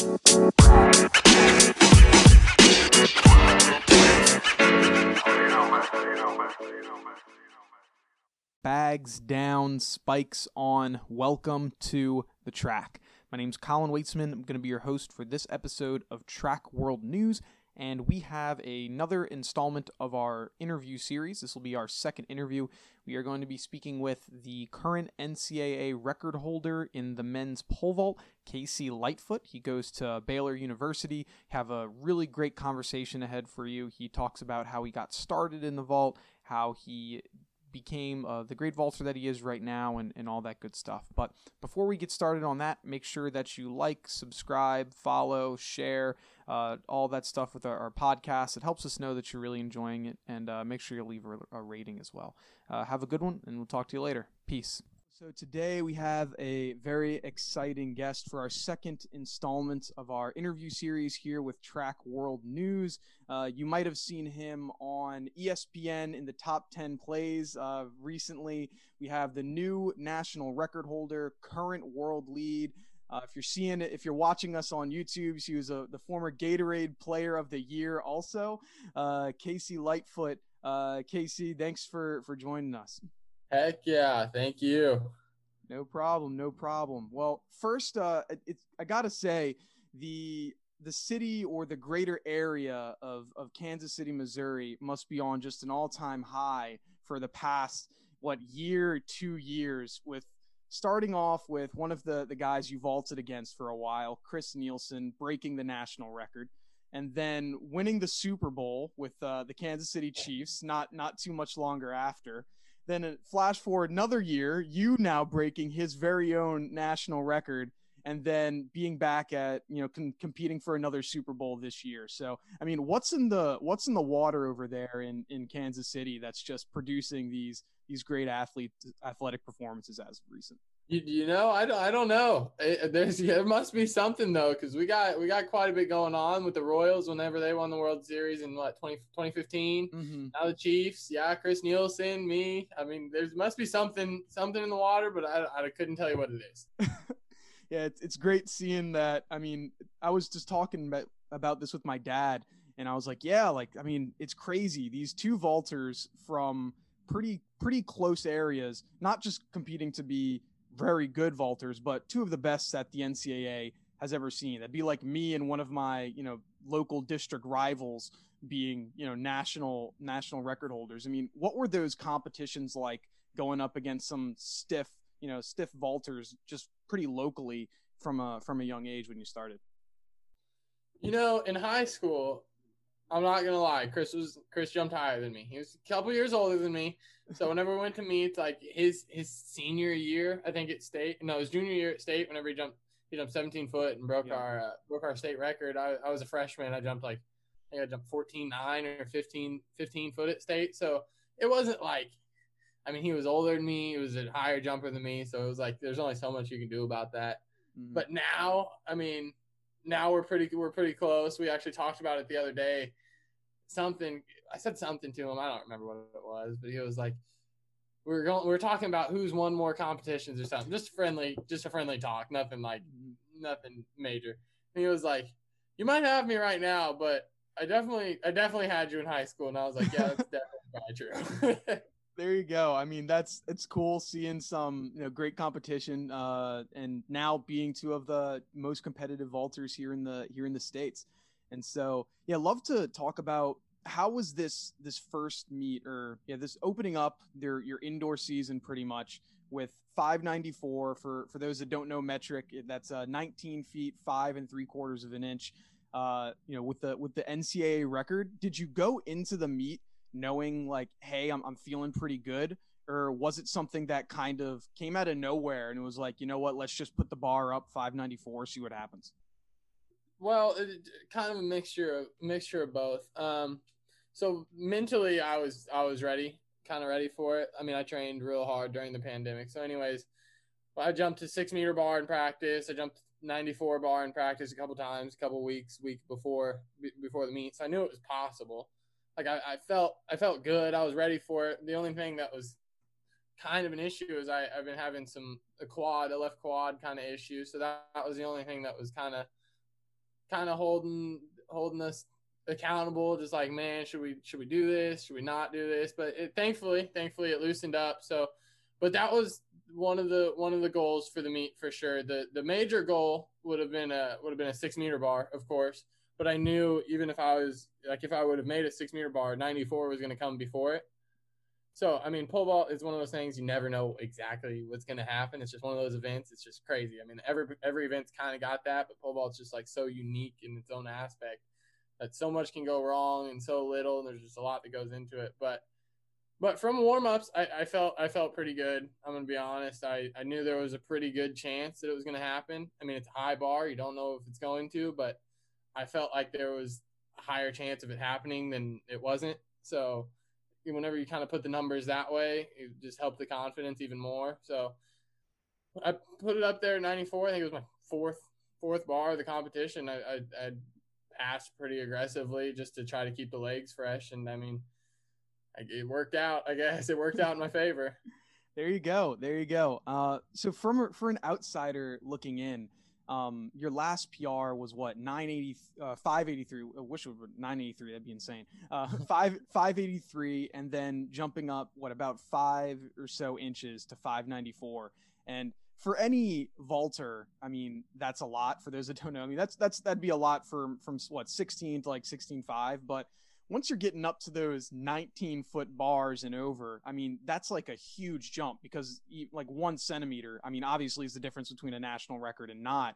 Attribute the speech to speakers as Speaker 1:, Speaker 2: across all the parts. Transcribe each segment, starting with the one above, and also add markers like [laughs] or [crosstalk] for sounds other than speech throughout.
Speaker 1: Bags down, spikes on. Welcome to the track. My name's Colin Weitzman. I'm going to be your host for this episode of Track World News, and we have another installment of our interview series. This will be our second interview. We are going to be speaking with the current NCAA record holder in the men's pole vault, Casey Lightfoot. He goes to Baylor University. Have a really great conversation ahead for you. He talks about how he got started in the vault, how he became uh, the great vaulter that he is right now and, and all that good stuff. But before we get started on that, make sure that you like, subscribe, follow, share, uh, all that stuff with our, our, podcast. It helps us know that you're really enjoying it, and uh, make sure you leave a, a rating as well. Uh, have a good one, and we'll talk to you later. Peace. So today we have a very exciting guest for our second installment of our interview series here with Track World News. Uh, you might have seen him on ESPN in the top 10 plays uh, recently. We have the new national record holder, current world lead. Uh, if you're seeing it, if you're watching us on YouTube, she was a, the former Gatorade Player of the Year, also uh, Casey Lightfoot. Uh, Casey, thanks for for joining us.
Speaker 2: Heck yeah, thank you.
Speaker 1: No problem, no problem. Well, first, uh, it's I gotta say the the city or the greater area of of Kansas City, Missouri, must be on just an all time high for the past what year, two years, with starting off with one of the the guys you vaulted against for a while, Chris Nilsen, breaking the national record. And then winning the Super Bowl with uh, the Kansas City Chiefs, not not too much longer after, then flash forward another year, you now breaking his very own national record and then being back at you know com- competing for another Super Bowl this year. So I mean, what's in the what's in the water over there in in Kansas City that's just producing these these great athlete athletic performances as of recent?
Speaker 2: You, you know, I don't, I don't know. It, there's [laughs] there must be something though, because we got we got quite a bit going on with the Royals whenever they won the World Series in what 20, 2015. Mm-hmm. Now the Chiefs, yeah, Chris Nilsen, me. I mean, there must be something something in the water, but I, I couldn't tell you what it is. [laughs]
Speaker 1: yeah, it's it's great seeing that. I mean, I was just talking about about this with my dad, and I was like, yeah, like I mean, it's crazy. These two vaulters from pretty pretty close areas, not just competing to be very good vaulters, but two of the best that the NCAA has ever seen. That'd be like me and one of my, you know, local district rivals being, you know, national national record holders. I mean, what were those competitions like going up against some stiff, you know, stiff vaulters just pretty locally from a from a young age when you started?
Speaker 2: You know, in high school, I'm not gonna lie. Chris was Chris jumped higher than me. He was a couple years older than me. So whenever we went to meet, like his his senior year, I think at state. No, his junior year at state. Whenever he jumped, he jumped 17 foot and broke yeah. our uh, broke our state record. I, I was a freshman. I jumped like I think I jumped 14 nine or 15 15 foot at state. So it wasn't like. I mean, he was older than me. He was a higher jumper than me. So it was like there's only so much you can do about that. Mm-hmm. But now, I mean, now we're pretty we're pretty close. We actually talked about it the other day something. I said something to him. I don't remember what it was, but he was like, "We are going. We are talking about who's won more competitions or something. Just friendly, just a friendly talk. Nothing like nothing major." And he was like, "You might have me right now, but I definitely, I definitely had you in high school." And I was like, "Yeah, that's [laughs] definitely
Speaker 1: true." [laughs] there you go. I mean, that's it's cool seeing some you know great competition, uh, and now being two of the most competitive vaulters here in the here in the states. And so, yeah, love to talk about how was this this first meet or yeah this opening up their your indoor season pretty much with 594 for for those that don't know metric that's uh 19 feet five and three quarters of an inch uh you know with the with the ncaa record did you go into the meet knowing like hey i'm, I'm feeling pretty good or was it something that kind of came out of nowhere and it was like you know what let's just put the bar up 594 see what happens
Speaker 2: well, it, kind of a mixture of mixture of both. Um, so mentally, I was I was ready, kind of ready for it. I mean, I trained real hard during the pandemic. So, anyways, I jumped to six meter bar in practice. I jumped 94 bar in practice a couple times, a couple weeks, week before before the meet. So I knew it was possible. Like I, I felt I felt good. I was ready for it. The only thing that was kind of an issue is I, I've been having some a quad, a left quad kind of issue. So that, that was the only thing that was kind of kind of holding holding us accountable. Just like, man, should we should we do this? Should we not do this? But it, thankfully, thankfully, it loosened up. So, but that was one of the one of the goals for the meet for sure. The the major goal would have been a would have been a six meter bar, of course. But I knew even if I was like if I would have made a six meter bar, ninety four was going to come before it. So I mean, pole vault is one of those things you never know exactly what's going to happen. It's just one of those events. It's just crazy. I mean, every every event's kind of got that, but pole vault's just like so unique in its own aspect that so much can go wrong and so little, and there's just a lot that goes into it. But but from warm ups, I, I, felt I felt pretty good. I'm gonna be honest. I, I knew there was a pretty good chance that it was gonna happen. I mean, it's a high bar. You don't know if it's going to, but I felt like there was a higher chance of it happening than it wasn't. So whenever you kind of put the numbers that way, it just helped the confidence even more. So I put it up there at 94. I think it was my fourth fourth bar of the competition. I, I, I passed pretty aggressively just to try to keep the legs fresh, and I mean it worked out. I guess it worked out in my [laughs] favor.
Speaker 1: There you go. There you go. Uh, so from for an outsider looking in, um, your last PR was what 980, uh, 583. I wish it would 983. That'd be insane. Uh, [laughs] five 583, and then jumping up what about five or so inches to 594. And for any vaulter, I mean that's a lot. For those that don't know, I mean that's that's that'd be a lot from from what 16 to like 16.5, but once you're getting up to those 19 foot bars and over, I mean, that's like a huge jump because like one centimeter, I mean, obviously is the difference between a national record and not.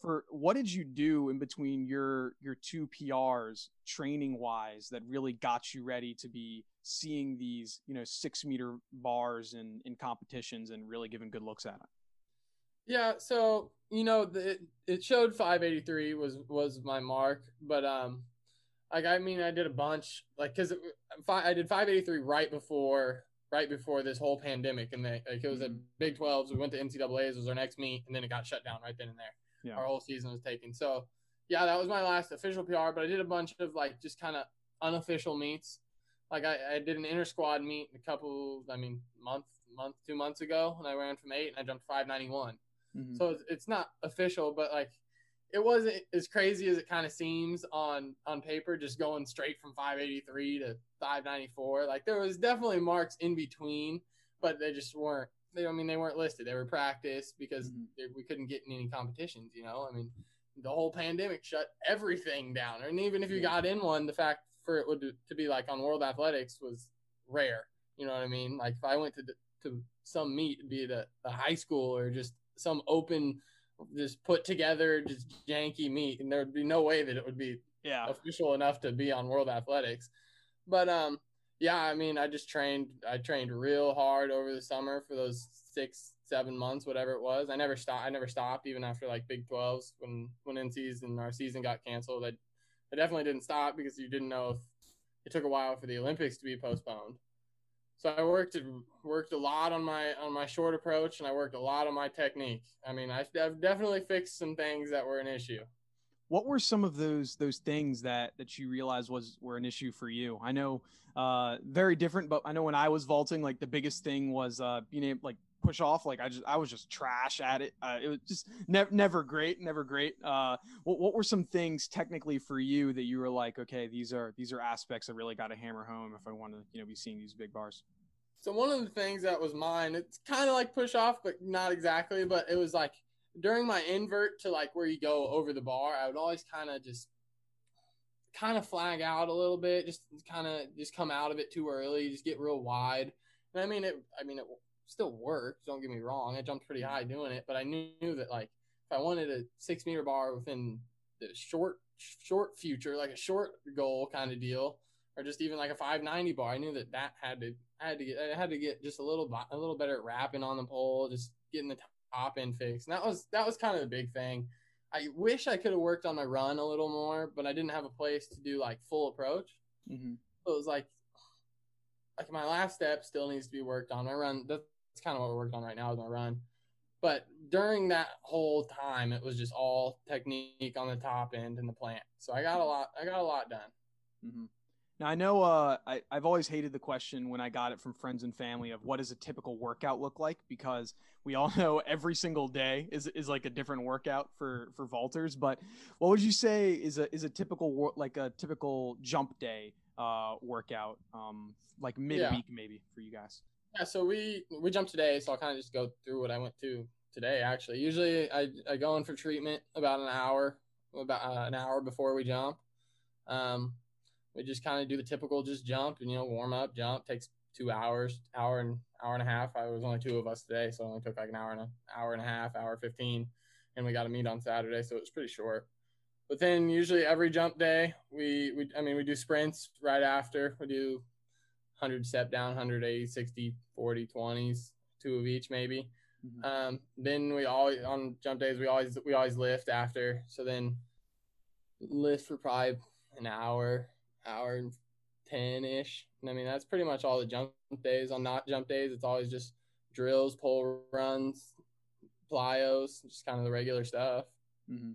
Speaker 1: For what did you do in between your your two PRs training wise that really got you ready to be seeing these you know six meter bars in in competitions and really giving good looks at it?
Speaker 2: Yeah, so you know the, it showed 583 was was my mark, but um like I mean, I did a bunch, like because I did 583 right before right before this whole pandemic, and they, like it was mm-hmm. at Big 12s. We went to NCAA's, was our next meet, and then it got shut down right then and there. Yeah. Our whole season was taken. So yeah, that was my last official PR. But I did a bunch of like just kind of unofficial meets. Like I, I did an inter squad meet a couple, I mean, month, month, two months ago, and I ran from eight and I jumped 591. Mm-hmm. So it's, it's not official, but like it wasn't as crazy as it kind of seems on on paper just going straight from 583 to 594 like there was definitely marks in between but they just weren't they i mean they weren't listed. They were practice because mm-hmm. they, we couldn't get in any competitions you know? I mean the whole pandemic shut everything down. And even if you yeah. got in one the fact for it would to be like on world athletics was rare you know what i mean? Like if i went to to some meet be it a, a high school or just some open just put together just janky meat and there would be no way that it would be
Speaker 1: yeah
Speaker 2: official enough to be on World Athletics. But um, yeah, I mean, I just trained. I trained real hard over the summer for those six, seven months, whatever it was. I never stopped. I never stopped even after like Big 12s when when in season our season got canceled. I, I definitely didn't stop because you didn't know if it took a while for the Olympics to be postponed. So I worked worked a lot on my on my short approach, and I worked a lot on my technique. I mean, I've definitely fixed some things that were an issue.
Speaker 1: What were some of those those things that that you realized was were an issue for you? I know uh, very different, but I know when I was vaulting, like the biggest thing was uh, being able like push off. Like I just I was just trash at it. Uh, it was just never never great, never great. Uh, what what were some things technically for you that you were like, okay, these are these are aspects I really got to hammer home if I want to you know be seeing these big bars.
Speaker 2: So one of the things that was mine, it's kind of like push off, but not exactly. But it was like during my invert to like where you go over the bar, I would always kind of just kind of flag out a little bit, just kind of just come out of it too early, just get real wide. And I mean it. I mean it still worked. Don't get me wrong. I jumped pretty high doing it, but I knew that like if I wanted a six meter bar within the short short future, like a short goal kind of deal, or just even like a 590 bar, I knew that that had to I had to get I had to get just a little a little better at wrapping on the pole, just getting the top end fixed. And that was that was kind of the big thing. I wish I could have worked on my run a little more, but I didn't have a place to do like full approach. Mm-hmm. So it was like like my last step still needs to be worked on. My run that's kind of what we're working on right now is my run. But during that whole time, it was just all technique on the top end and the plant. So I got a lot. I got a lot done.
Speaker 1: Mm-hmm. Now I know uh, I, I've always hated the question when I got it from friends and family of what does a typical workout look like because we all [laughs] know every single day is is like a different workout for for vaulters. But what would you say is a is a typical like a typical jump day uh, workout, um, like midweek yeah. maybe for you guys?
Speaker 2: Yeah, so we we jumped today, so I'll kind of just go through what I went through today. Actually, usually I I go in for treatment about an hour about uh, an hour before we jump. Um, we just kind of do the typical just jump and you know warm up jump takes two hours hour and hour and a half i was only two of us today so it only took like an hour and an hour and a half hour 15 and we got to meet on saturday so it was pretty short but then usually every jump day we, we i mean we do sprints right after we do 100 step down 180 60 40 20s two of each maybe mm-hmm. um, then we always on jump days we always we always lift after so then lift for probably an hour hour and 10 ish. And I mean, that's pretty much all the jump days. On not jump days, it's always just drills, pole runs, plyos, just kind of the regular stuff.
Speaker 1: Mm-hmm.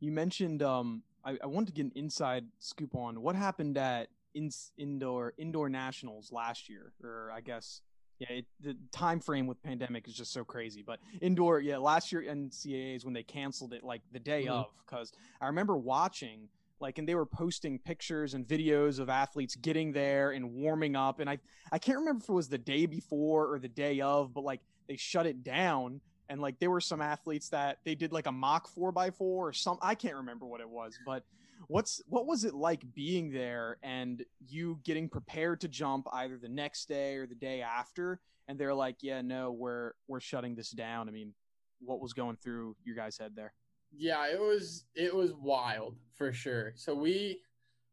Speaker 1: You mentioned, um, I, I wanted to get an inside scoop on what happened at in, indoor indoor nationals last year, or I guess yeah, it, the time frame with pandemic is just so crazy. But indoor, yeah, last year NCAAs when they canceled it like the day mm-hmm. of, because I remember watching like and they were posting pictures and videos of athletes getting there and warming up and i i can't remember if it was the day before or the day of but like they shut it down and like there were some athletes that they did like a mock 4x4 or some i can't remember what it was but what's what was it like being there and you getting prepared to jump either the next day or the day after and they're like yeah no we're we're shutting this down i mean what was going through your guys head there
Speaker 2: yeah, it was it was wild for sure. So we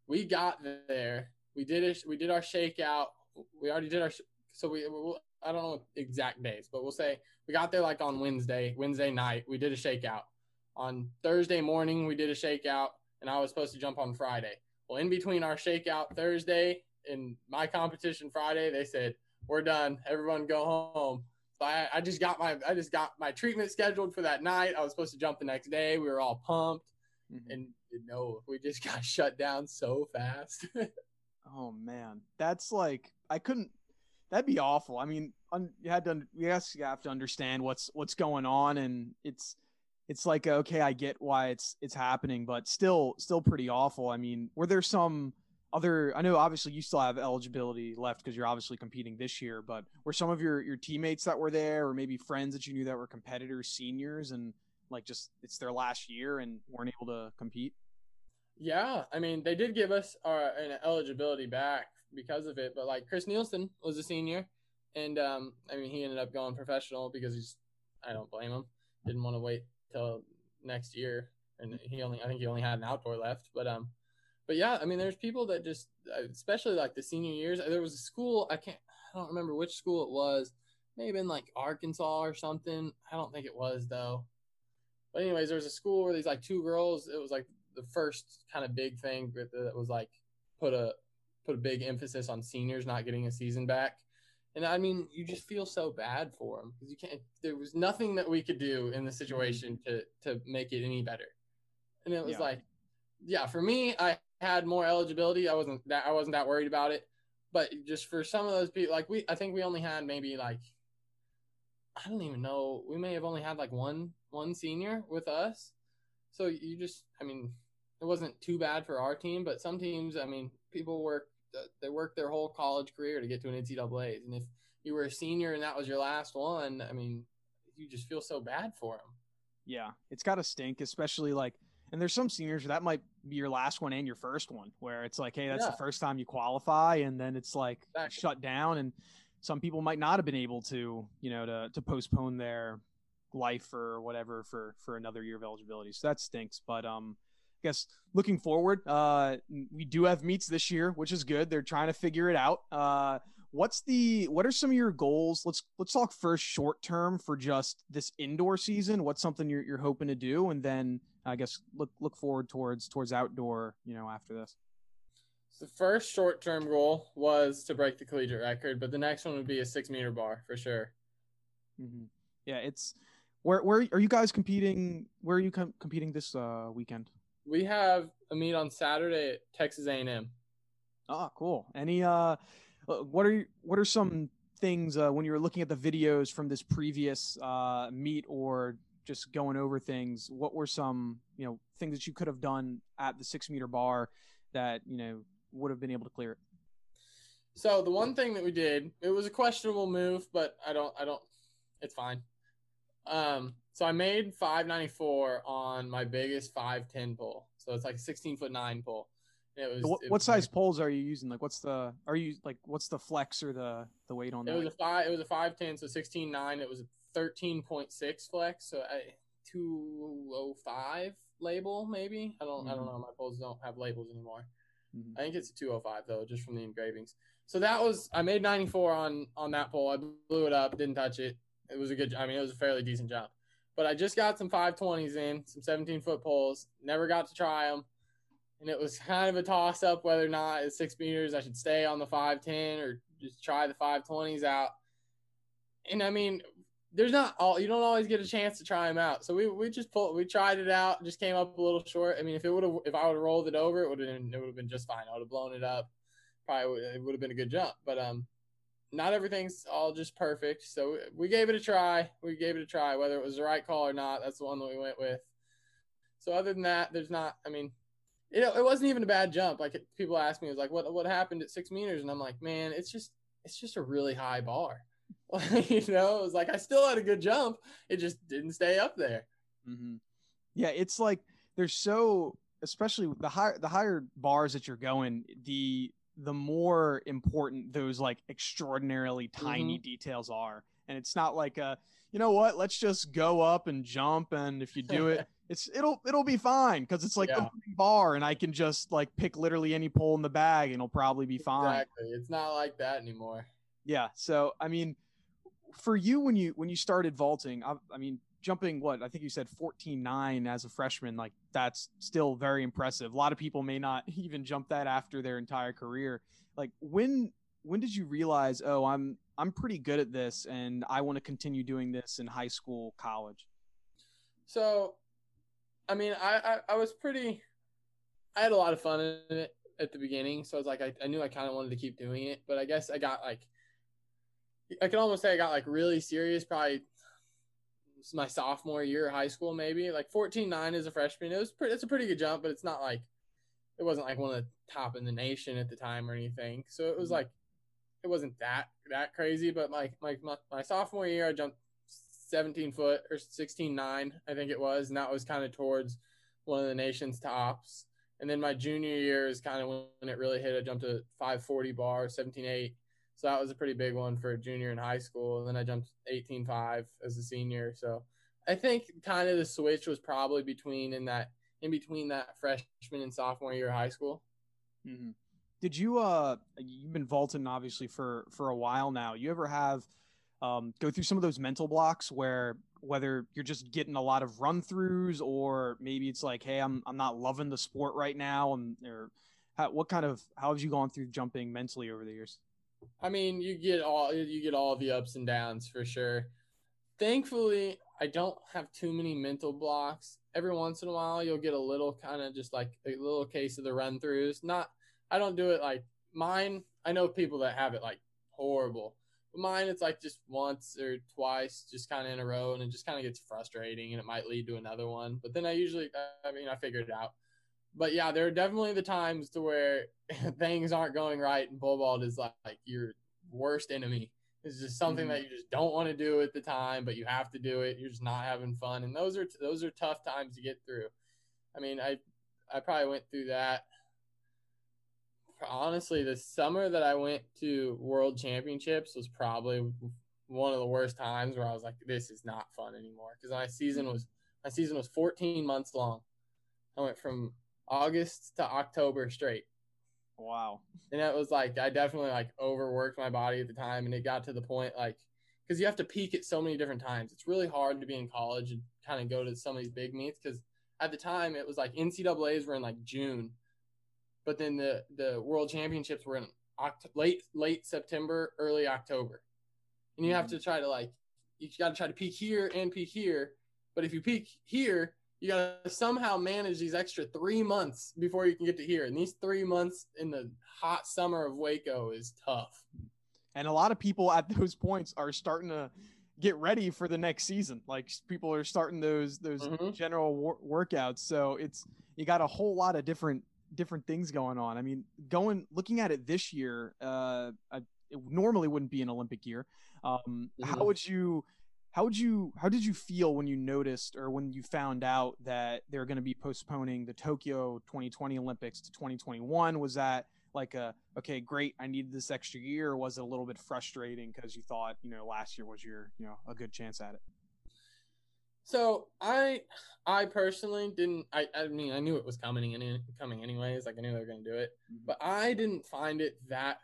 Speaker 2: we got there. We did it. We did our shakeout. We already did our. So we, we I don't know exact days, but we'll say we got there like on Wednesday, Wednesday night. We did a shakeout. On Thursday morning, we did a shakeout, and I was supposed to jump on Friday. Well, in between our shakeout Thursday and my competition Friday, they said we're done. Everyone go home. I, I just got my I just got my treatment scheduled for that night. I was supposed to jump the next day. We were all pumped, mm-hmm. and no, we just [laughs] got shut down so fast. [laughs]
Speaker 1: oh man, that's like I couldn't. That'd be awful. I mean, un, you had to. Yes, you have to understand what's what's going on, and it's it's like okay, I get why it's it's happening, but still still pretty awful. I mean, were there some other i know obviously you still have eligibility left because you're obviously competing this year but were some of your your teammates that were there or maybe friends that you knew that were competitors seniors and like just it's their last year and weren't able to compete
Speaker 2: yeah i mean they did give us our an eligibility back because of it but like chris nilsen was a senior and um i mean he ended up going professional because he's i don't blame him didn't want to wait till next year and he only i think he only had an outdoor left but um but yeah, I mean, there's people that just, uh, especially like the senior years. There was a school I can't, I don't remember which school it was. Maybe in like Arkansas or something. I don't think it was though. But anyways, there was a school where these like two girls. It was like the first kind of big thing that was like put a put a big emphasis on seniors not getting a season back. And I mean, you just feel so bad for them because you can't. There was nothing that we could do in the mm-hmm. situation to to make it any better. And it was yeah. like, yeah, for me, I had more eligibility, I wasn't that I wasn't that worried about it. But just for some of those people, like we, I think we only had maybe like I don't even know. We may have only had like one one senior with us. So you just, I mean, it wasn't too bad for our team, but some teams, I mean, people work they worked their whole college career to get to an NCAA's, and if you were a senior and that was your last one, I mean, you just feel so bad for them.
Speaker 1: Yeah, it's got to stink, especially like and there's some seniors that might be your last one and your first one, where it's like, hey, that's yeah. the first time you qualify, and then it's like exactly. shut down, and some people might not have been able to, you know, to to postpone their life or whatever for for another year of eligibility. So that stinks. But um, guess looking forward, uh, we do have meets this year, which is good. They're trying to figure it out. Uh, what's the what are some of your goals? Let's let's talk first short term for just this indoor season. What's something you're you're hoping to do, and then I guess look look forward towards towards outdoor. You know, after this.
Speaker 2: The first short term goal was to break the collegiate record, but the next one would be a six meter bar for sure.
Speaker 1: Mm-hmm. Yeah, it's where where are you guys competing? Where are you com- competing this uh, weekend?
Speaker 2: We have a meet on Saturday at Texas A and M.
Speaker 1: Oh, cool. Any uh, uh what are you, what are some things uh, when you were looking at the videos from this previous uh, meet or just going over things? What were some you know things that you could have done at the six meter bar that you know would have been able to clear it?
Speaker 2: So the one thing that we did, it was a questionable move, but I don't, I don't, it's fine. Um, so I made 594 on my biggest 510 pole. So it's like 16 foot nine pole.
Speaker 1: It was. What, it what size poles are you using? Like, what's the? Are you like, what's the flex or the the weight on
Speaker 2: it
Speaker 1: that?
Speaker 2: It was a five. It was a 510, so 16 nine. It was a 13.6 flex, so a 205 label maybe. I don't. Mm-hmm. I don't mm-hmm. know. My poles don't have labels anymore. Mm-hmm. I think it's a 205 though, just from the engravings. So that was I made 94 on on that pole. I blew it up, didn't touch it. It was a good. I mean, it was a fairly decent jump. But I just got some 520s in, some 17 foot poles. Never got to try them, and it was kind of a toss up whether or not at six meters I should stay on the 510 or just try the 520s out. And I mean, there's not all you don't always get a chance to try them out. So we we just pulled we tried it out, just came up a little short. I mean, if it would have if I would have rolled it over, it would have been it would have been just fine. I would have blown it up. Probably it would have been a good jump. But um not everything's all just perfect. So we gave it a try. We gave it a try whether it was the right call or not. That's the one that we went with. So other than that, there's not I mean, it, it wasn't even a bad jump. Like people ask me, it was like, what what happened at six meters? And I'm like, man, it's just it's just a really high bar. [laughs] you know, it was like I still had a good jump. It just didn't stay up there.
Speaker 1: Mm-hmm. Yeah, it's like they're so, especially the higher the higher bars that you're going, the the more important those like extraordinarily tiny mm-hmm. details are. And it's not like a, you know what, let's just go up and jump, and if you do it, [laughs] it's it'll it'll be fine because it's like yeah. a bar, and I can just like pick literally any pole in the bag, and it'll probably be fine.
Speaker 2: Exactly, it's not like that anymore.
Speaker 1: Yeah, so I mean, for you when you when you started vaulting, I, I mean jumping what I think you said 14.9 as a freshman, like that's still very impressive. A lot of people may not [laughs] even jump that after their entire career. Like when when did you realize, oh, I'm I'm pretty good at this and I want to continue doing this in high school, college?
Speaker 2: So, I mean, I, I, I was pretty, I had a lot of fun in it at the beginning. So I was like, I, I knew I kind of wanted to keep doing it, but I guess I got like I can almost say I got like really serious probably my sophomore year of high school, maybe like 14.9 as a freshman. It was pretty, it's a pretty good jump, but it's not like, it wasn't like one of the top in the nation at the time or anything. So it was mm-hmm. like, it wasn't that, that crazy, but like my, my, my sophomore year, I jumped 17 foot or 16.9, I think it was. And that was kind of towards one of the nation's tops. And then my junior year is kind of when it really hit. I jumped to 540 bar, 17.8 so that was a pretty big one for a junior in high school. And then I jumped 18.5 as a senior. So I think kind of the switch was probably between in that in between that freshman and sophomore year of high school.
Speaker 1: Mm-hmm. Did you uh you've been vaulting obviously for for a while now. You ever have um, go through some of those mental blocks where whether you're just getting a lot of run throughs or maybe it's like, hey, I'm I'm not loving the sport right now, and or how, what kind of how have you gone through jumping mentally over the years?
Speaker 2: I mean, you get all you get all the ups and downs for sure. Thankfully, I don't have too many mental blocks. Every once in a while, you'll get a little kind of just like a little case of the run throughs. Not, I don't do it like mine. I know people that have it like horrible. But mine, it's like just once or twice, just kind of in a row, and it just kind of gets frustrating, and it might lead to another one. But then I usually, I mean, I figure it out but yeah, there are definitely the times to where [laughs] things aren't going right, and vault is like, like your worst enemy. It's just something mm-hmm. that you just don't want to do at the time, but you have to do it. You're just not having fun, and those are those are tough times to get through. I mean, I I probably went through that. Honestly, the summer that I went to World Championships was probably one of the worst times where I was like, "This is not fun anymore." Because my season was my season was 14 months long. I went from August to October straight.
Speaker 1: Wow.
Speaker 2: And it was like I definitely like overworked my body at the time and it got to the point like because you have to peak at so many different times. It's really hard to be in college and kind of go to some of these big meets because at the time it was like NCAA's were in like June, but then the the World Championships were in Oct- late late September, early October, and you have mm-hmm. to try to like you got to try to peak here and peak here. But if you peak here, you got to somehow manage these extra three months before you can get to here. And these three months in the hot summer of Waco is tough.
Speaker 1: And a lot of people at [laughs] those points are starting to get ready for the next season. Like people are starting those those mm-hmm. general wor- workouts. So it's you got a whole lot of different different things going on. I mean, going looking at it this year, uh, it normally wouldn't be an Olympic year. Um, mm-hmm. How would you? How would you? How did you feel when you noticed or when you found out that they're going to be postponing the Tokyo 2020 Olympics to 2021? Was that like a okay, great, I needed this extra year, or was it a little bit frustrating because you thought you know last year was your you know a good chance at it?
Speaker 2: So I, I personally didn't. I, I mean, I knew it was coming and coming anyways. Like I knew they were going to do it, mm-hmm. but I didn't find it that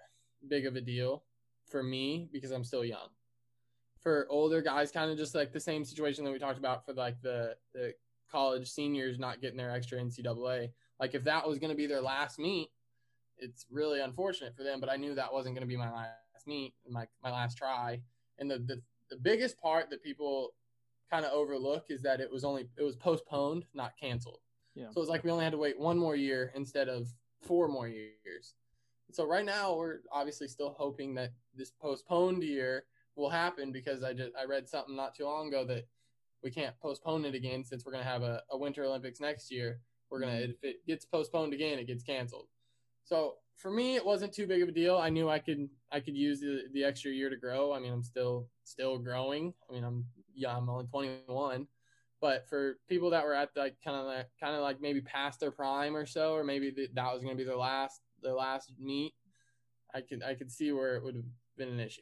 Speaker 2: big of a deal for me because I'm still young. For older guys, kind of just like the same situation that we talked about for like the the college seniors not getting their extra NCAA. Like if that was going to be their last meet, it's really unfortunate for them. But I knew that wasn't going to be my last meet, my my last try. And the the, the biggest part that people kind of overlook is that it was only it was postponed, not canceled. Yeah. So it's like we only had to wait one more year instead of four more years. So right now we're obviously still hoping that this postponed year will happen because I just I read something not too long ago that we can't postpone it again since we're gonna have a, a Winter Olympics next year. We're gonna mm-hmm. if it gets postponed again, it gets canceled. So for me, it wasn't too big of a deal. I knew I could I could use the, the extra year to grow. I mean, I'm still still growing. I mean, I'm yeah, I'm only 21, but for people that were at like kind of like kind of like maybe past their prime or so, or maybe the, that was going to be their last their last meet, I could I could see where it would have been an issue.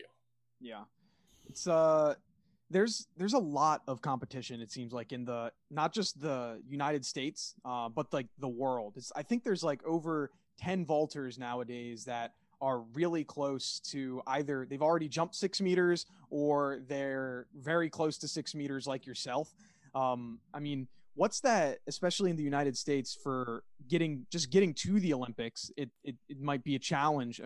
Speaker 1: Yeah, it's uh there's there's a lot of competition it seems like in the not just the United States uh, but like the world. It's I think there's like over 10 vaulters nowadays that are really close to either they've already jumped six meters or they're very close to six meters like yourself. Um, I mean, what's that, especially in the United States, for getting just getting to the Olympics? It it, it might be a challenge.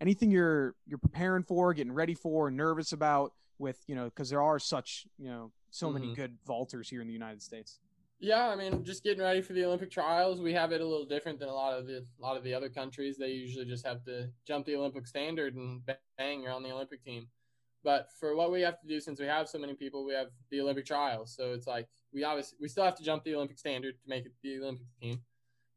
Speaker 1: Or anything you're you're preparing for, getting ready for, nervous about with you know because there are such you know so mm-hmm. many good vaulters here in the United States.
Speaker 2: Yeah, I mean, just getting ready for the Olympic trials. We have it a little different than a lot of the a lot of the other countries. They usually just have to jump the Olympic standard and bang, you're on the Olympic team. But for what we have to do, since we have so many people, we have the Olympic trials. So it's like we obviously we still have to jump the Olympic standard to make it the Olympic team.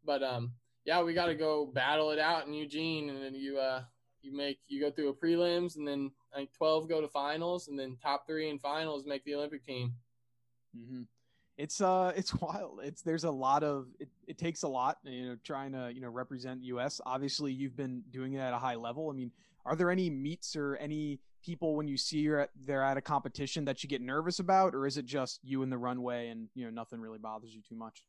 Speaker 2: But um, yeah, we got to go battle it out in Eugene, and then you uh you make you go through a prelims, and then like twelve go to finals, and then top three in finals make the Olympic team.
Speaker 1: Mm-hmm. It's uh it's [laughs] wild. It's there's a lot of it, it takes a lot you know trying to you know represent us obviously you've been doing it at a high level. I mean are there any meets or any people when you see you're at, they're at a competition that you get nervous about or is it just you in the runway and you know nothing really bothers you too much?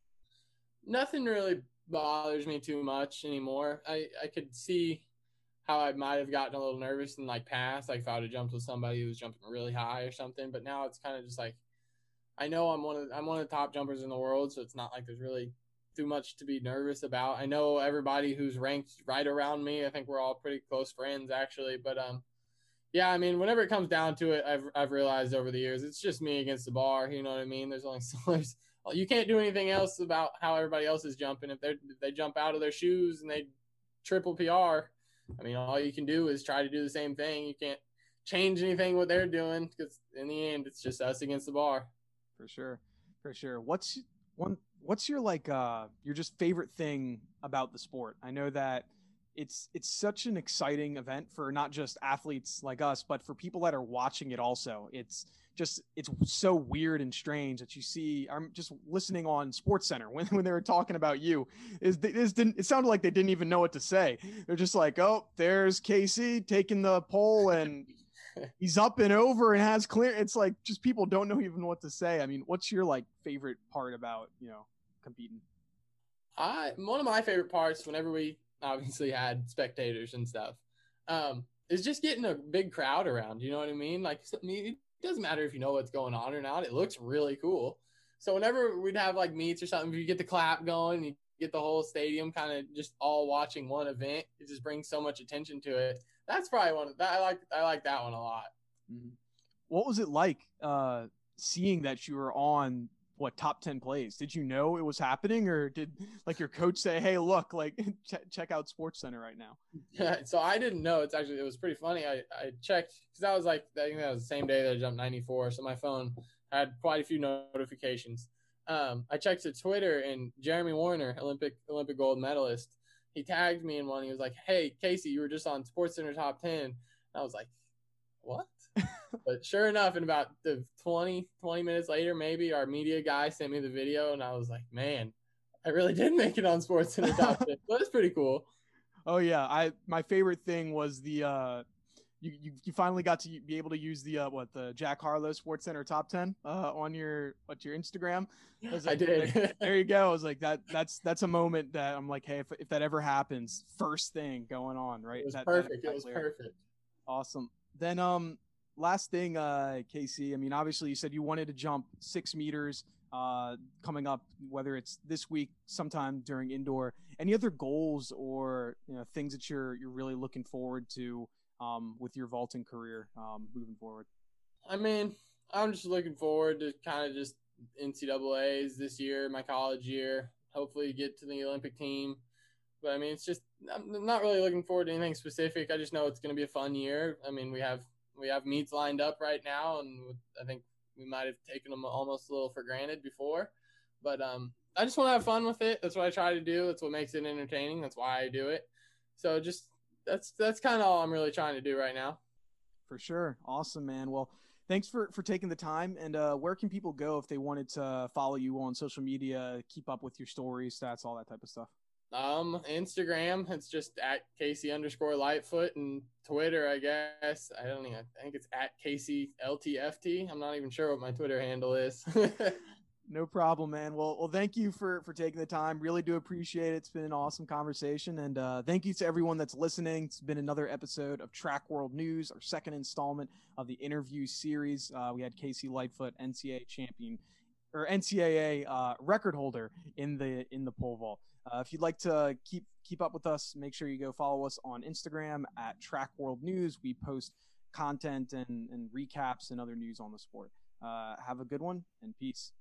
Speaker 2: Nothing really bothers me too much anymore. I i could see how i might have gotten a little nervous in like past like if i would have jumped with somebody who was jumping really high or something but now it's kind of just like I know I'm one of I'm one of the top jumpers in the world, so it's not like there's really too much to be nervous about. I know everybody who's ranked right around me. I think we're all pretty close friends actually, but um yeah, I mean, whenever it comes down to it, I've I've realized over the years it's just me against the bar. You know what I mean? There's only [laughs] so there's you can't do anything else about how everybody else is jumping. If they they jump out of their shoes and they triple PR, I mean, all you can do is try to do the same thing. You can't change anything what they're doing because in the end, it's just us against the bar
Speaker 1: for sure, for sure. What's one? What's your like? Uh, your just favorite thing about the sport? I know that it's it's such an exciting event for not just athletes like us, but for people that are watching it also. It's just it's so weird and strange that you see. I'm just listening on Sports Center when, [laughs] when they were talking about you. Is this didn't it sounded like they didn't even know what to say. They're just like, oh, there's Casey taking the pole and [laughs] he's up and over and has clear. It's like just people don't know even what to say. I mean, what's your like favorite part about you know competing?
Speaker 2: I one of my favorite parts whenever we obviously had spectators and stuff um, is just getting a big crowd around. You know what I mean? Like it doesn't matter if you know what's going on or not. It looks really cool. So whenever we'd have like meets or something, you get the clap going, you get the whole stadium kind of just all watching one event. It just brings so much attention to it that's probably one. That I like. I like that one a lot.
Speaker 1: Mm-hmm. What was it like uh, seeing that you were on what top 10 plays? Did you know it was happening or did like your coach say hey look like [laughs] ch- check out sports center right now?
Speaker 2: So i didn't know. It's actually it was pretty funny. I i checked because that was like i think that was the same day that i jumped 94 so my phone had quite a few notifications. Um i checked to twitter and jeremy wariner olympic olympic gold medalist he tagged me in one. He was like hey casey you were just on sports center top 10 and i was like what [laughs] but sure enough, in about the 20, 20 minutes later, maybe our media guy sent me the video, and I was like, man, I really did make it on Sports Center top 10. So it's pretty cool.
Speaker 1: Oh yeah, I my favorite thing was the uh, you, you, you finally got to be able to use the uh, what the Jack Harlow Sports Center top ten uh, on your what your Instagram.
Speaker 2: I, like, I did.
Speaker 1: There, there, you go. I was like that. That's that's a moment that I'm like, hey, if, if that ever happens, first thing going on, right?
Speaker 2: It was
Speaker 1: that,
Speaker 2: perfect. That, it was perfect.
Speaker 1: Awesome. Then um, last thing, uh, Casey. I mean, obviously, you said you wanted to jump six meters uh, coming up, whether it's this week, sometime during indoor. Any other goals or you know, things that you're you're really looking forward to um, with your vaulting career um, moving forward?
Speaker 2: I mean, I'm just looking forward to kind of just NCAA's this year, my college year. Hopefully, get to the Olympic team. But I mean, it's just I'm not really looking forward to anything specific. I just know it's going to be a fun year. I mean, we have we have meets lined up right now, and I think we might have taken them almost a little for granted before. But um, I just want to have fun with it. That's what I try to do. That's what makes it entertaining. That's why I do it. So just that's that's kind of all I'm really trying to do right now.
Speaker 1: For sure, awesome, man. Well, thanks for for taking the time. And uh, where can people go if they wanted to follow you on social media, keep up with your stories, stats, all that type of stuff?
Speaker 2: Um, Instagram, it's just at Casey underscore Lightfoot, and Twitter, I guess I don't even. I think it's at Casey LTFT. I'm not even sure what my Twitter handle is. [laughs]
Speaker 1: no problem, man. Well, well, thank you for for taking the time. Really do appreciate it. It's been an awesome conversation, and uh, thank you to everyone that's listening. It's been another episode of Track World News, our second installment of the interview series. Uh, we had Casey Lightfoot, NCAA champion or NCAA uh, record holder in the in the pole vault. Uh, if you'd like to keep keep up with us, make sure you go follow us on Instagram at Track World News. We post content and, and recaps and other news on the sport. Uh, have a good one and peace.